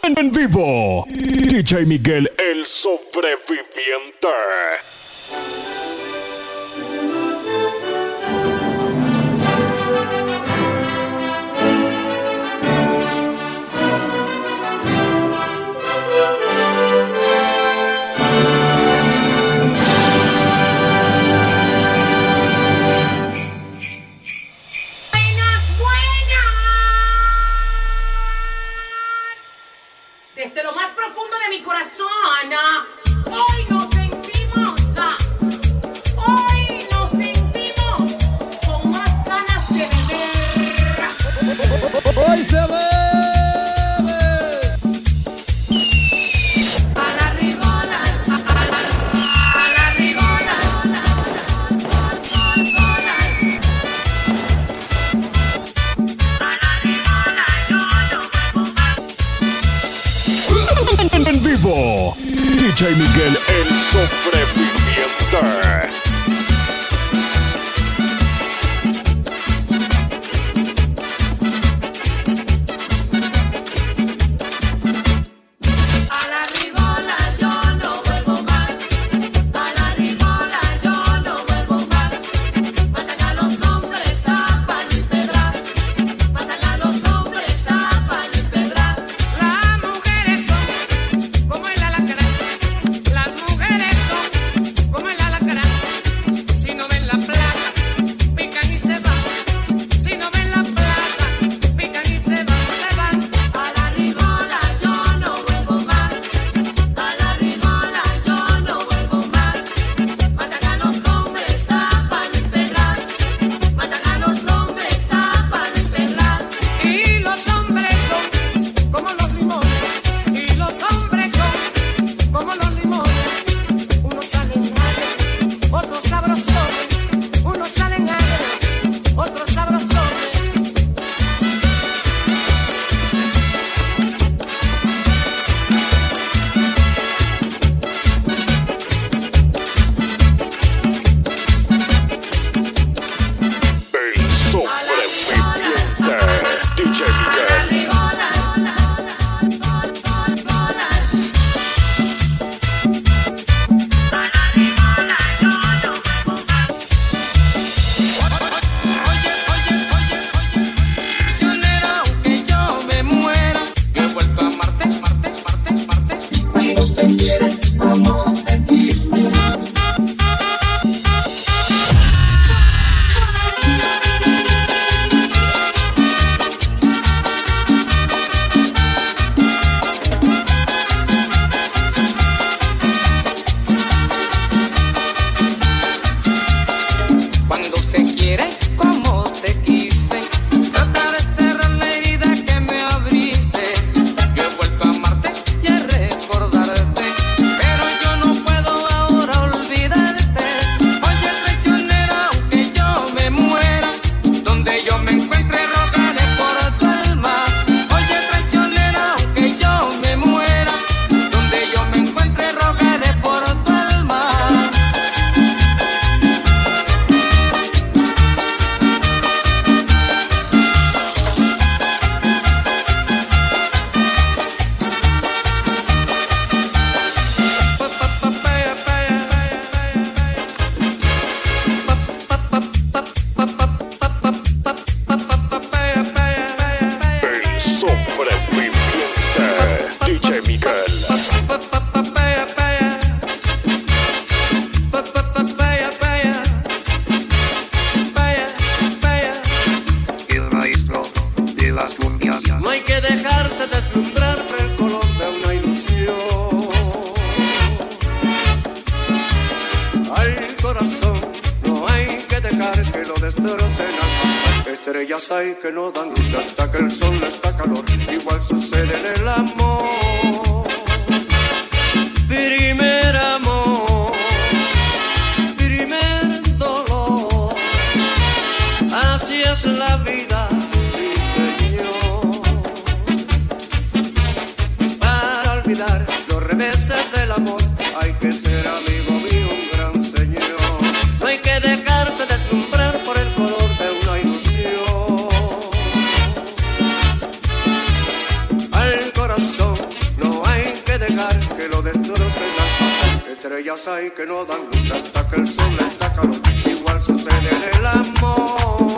en, vivo. DJ Miguel, el sobreviviente. J. Miguel, el sofrefri. hasta que el sol está calor. Igual sucede en el amor. Primer amor, primer dolor. Así es la vida. sí señor Para olvidar los reveses del amor hay que ser amigo mío un gran señor no hay que dejarse de estrellas hay que no dan luz hasta que el sol está calor. Igual sucede en el amor.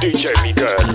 DJ Miguel.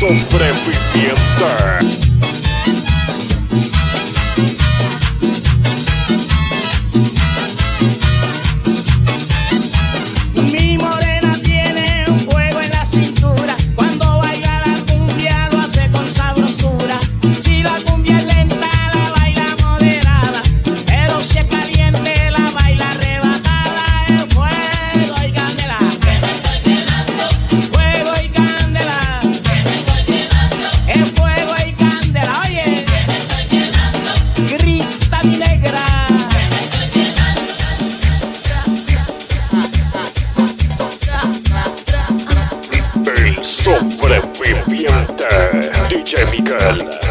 sobre sobreviviente. DJ Miguel.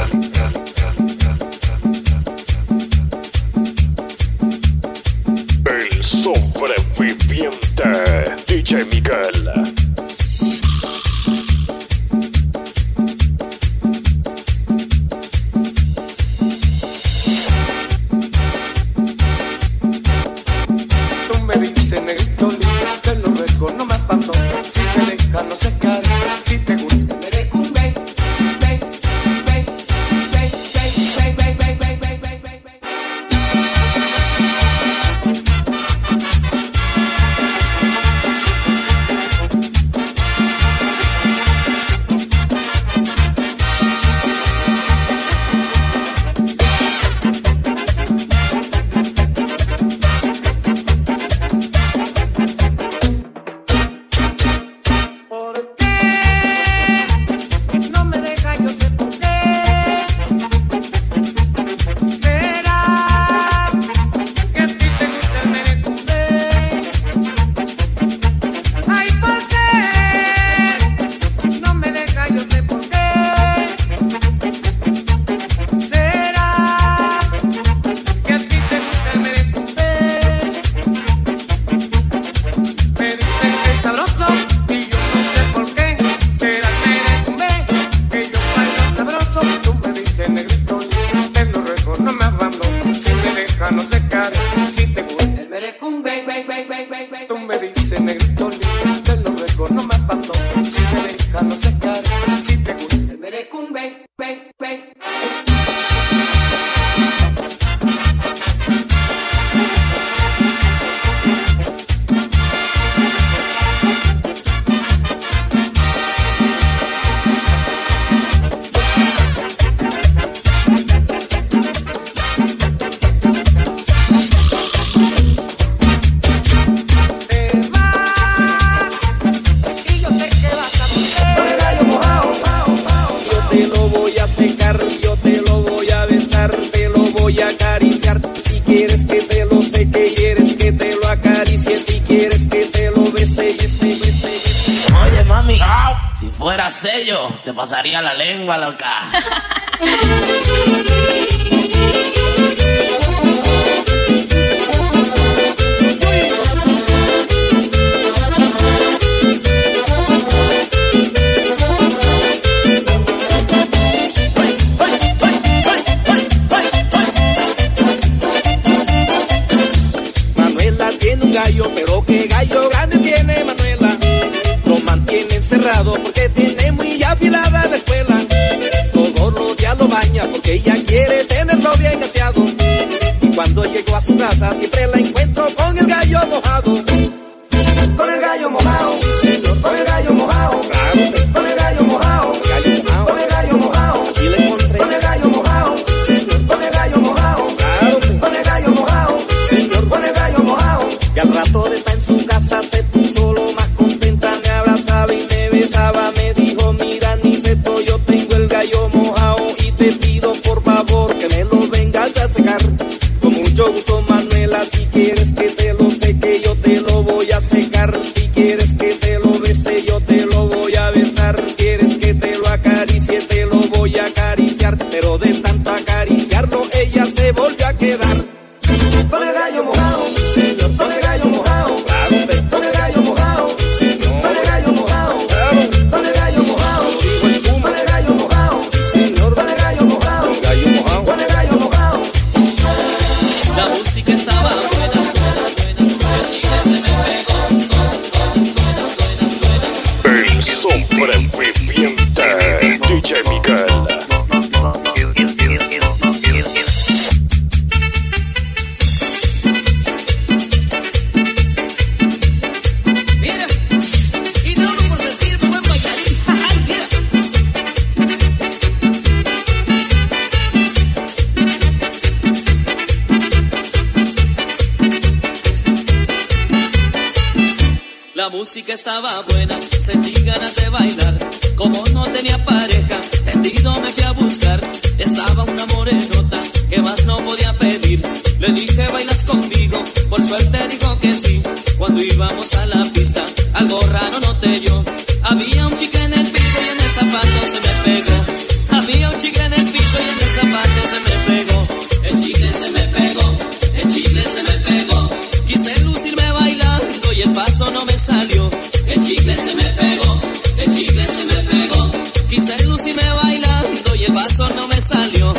acaba música estaba buena. bailando y el paso no me salió.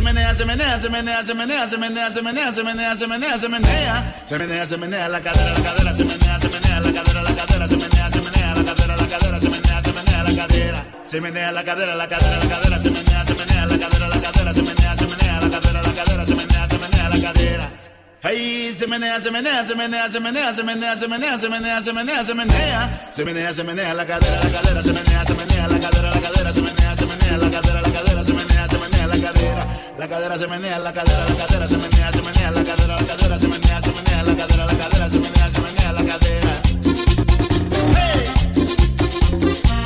se menea, se menea, se menea, se menea, se menea, se menea, se menea, se menea, se menea, se menea, se menea, la cadera, la cadera, se menea, se menea, la cadera, la cadera, se menea, se menea, la cadera, la cadera, se menea, se menea, la cadera, se menea, la cadera, la cadera, la cadera, se menea, se menea, la cadera, la cadera, se menea, se menea, la cadera, la cadera, se menea, se menea, la cadera. Hey, se menea, se menea, se menea, se menea, se menea, se menea, se menea, se menea, se menea, se menea, se menea la cadera, la cadera, se menea, se menea, la La cadera se menea, la cadera, la cadera se menea, se menea, la cadera, la cadera se menea, se menea, la cadera, la cadera se menea, se menea, la cadera. Hey.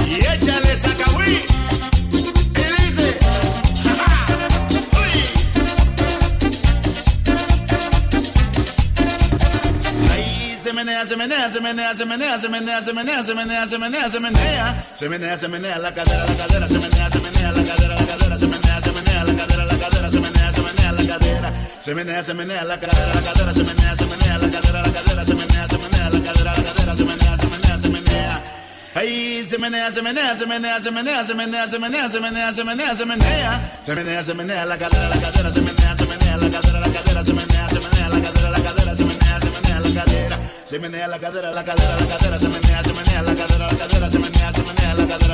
Y échale sacahuí. Y dice. se menea, se menea, se menea, se menea, se menea, se menea, se menea, se menea, se menea, se menea, se menea, se menea, la cadera, la cadera, se menea, se menea, la cadera, la cadera. Se menea, se menea la cadera, la cadera, se menea, se menea la cadera, la cadera, se menea, se menea la cadera, la cadera, se menea, se menea, se menea. Ay, se menea, se menea, se menea, se menea, se menea, se menea, se menea, se menea, se menea, se menea, se menea la cadera, la cadera, se menea, se menea la cadera, la cadera, se menea, se menea la cadera, la cadera, se menea, se menea la cadera, se menea la cadera, la cadera, la cadera, se menea, se menea la cadera, la cadera, se menea, se menea la cadera,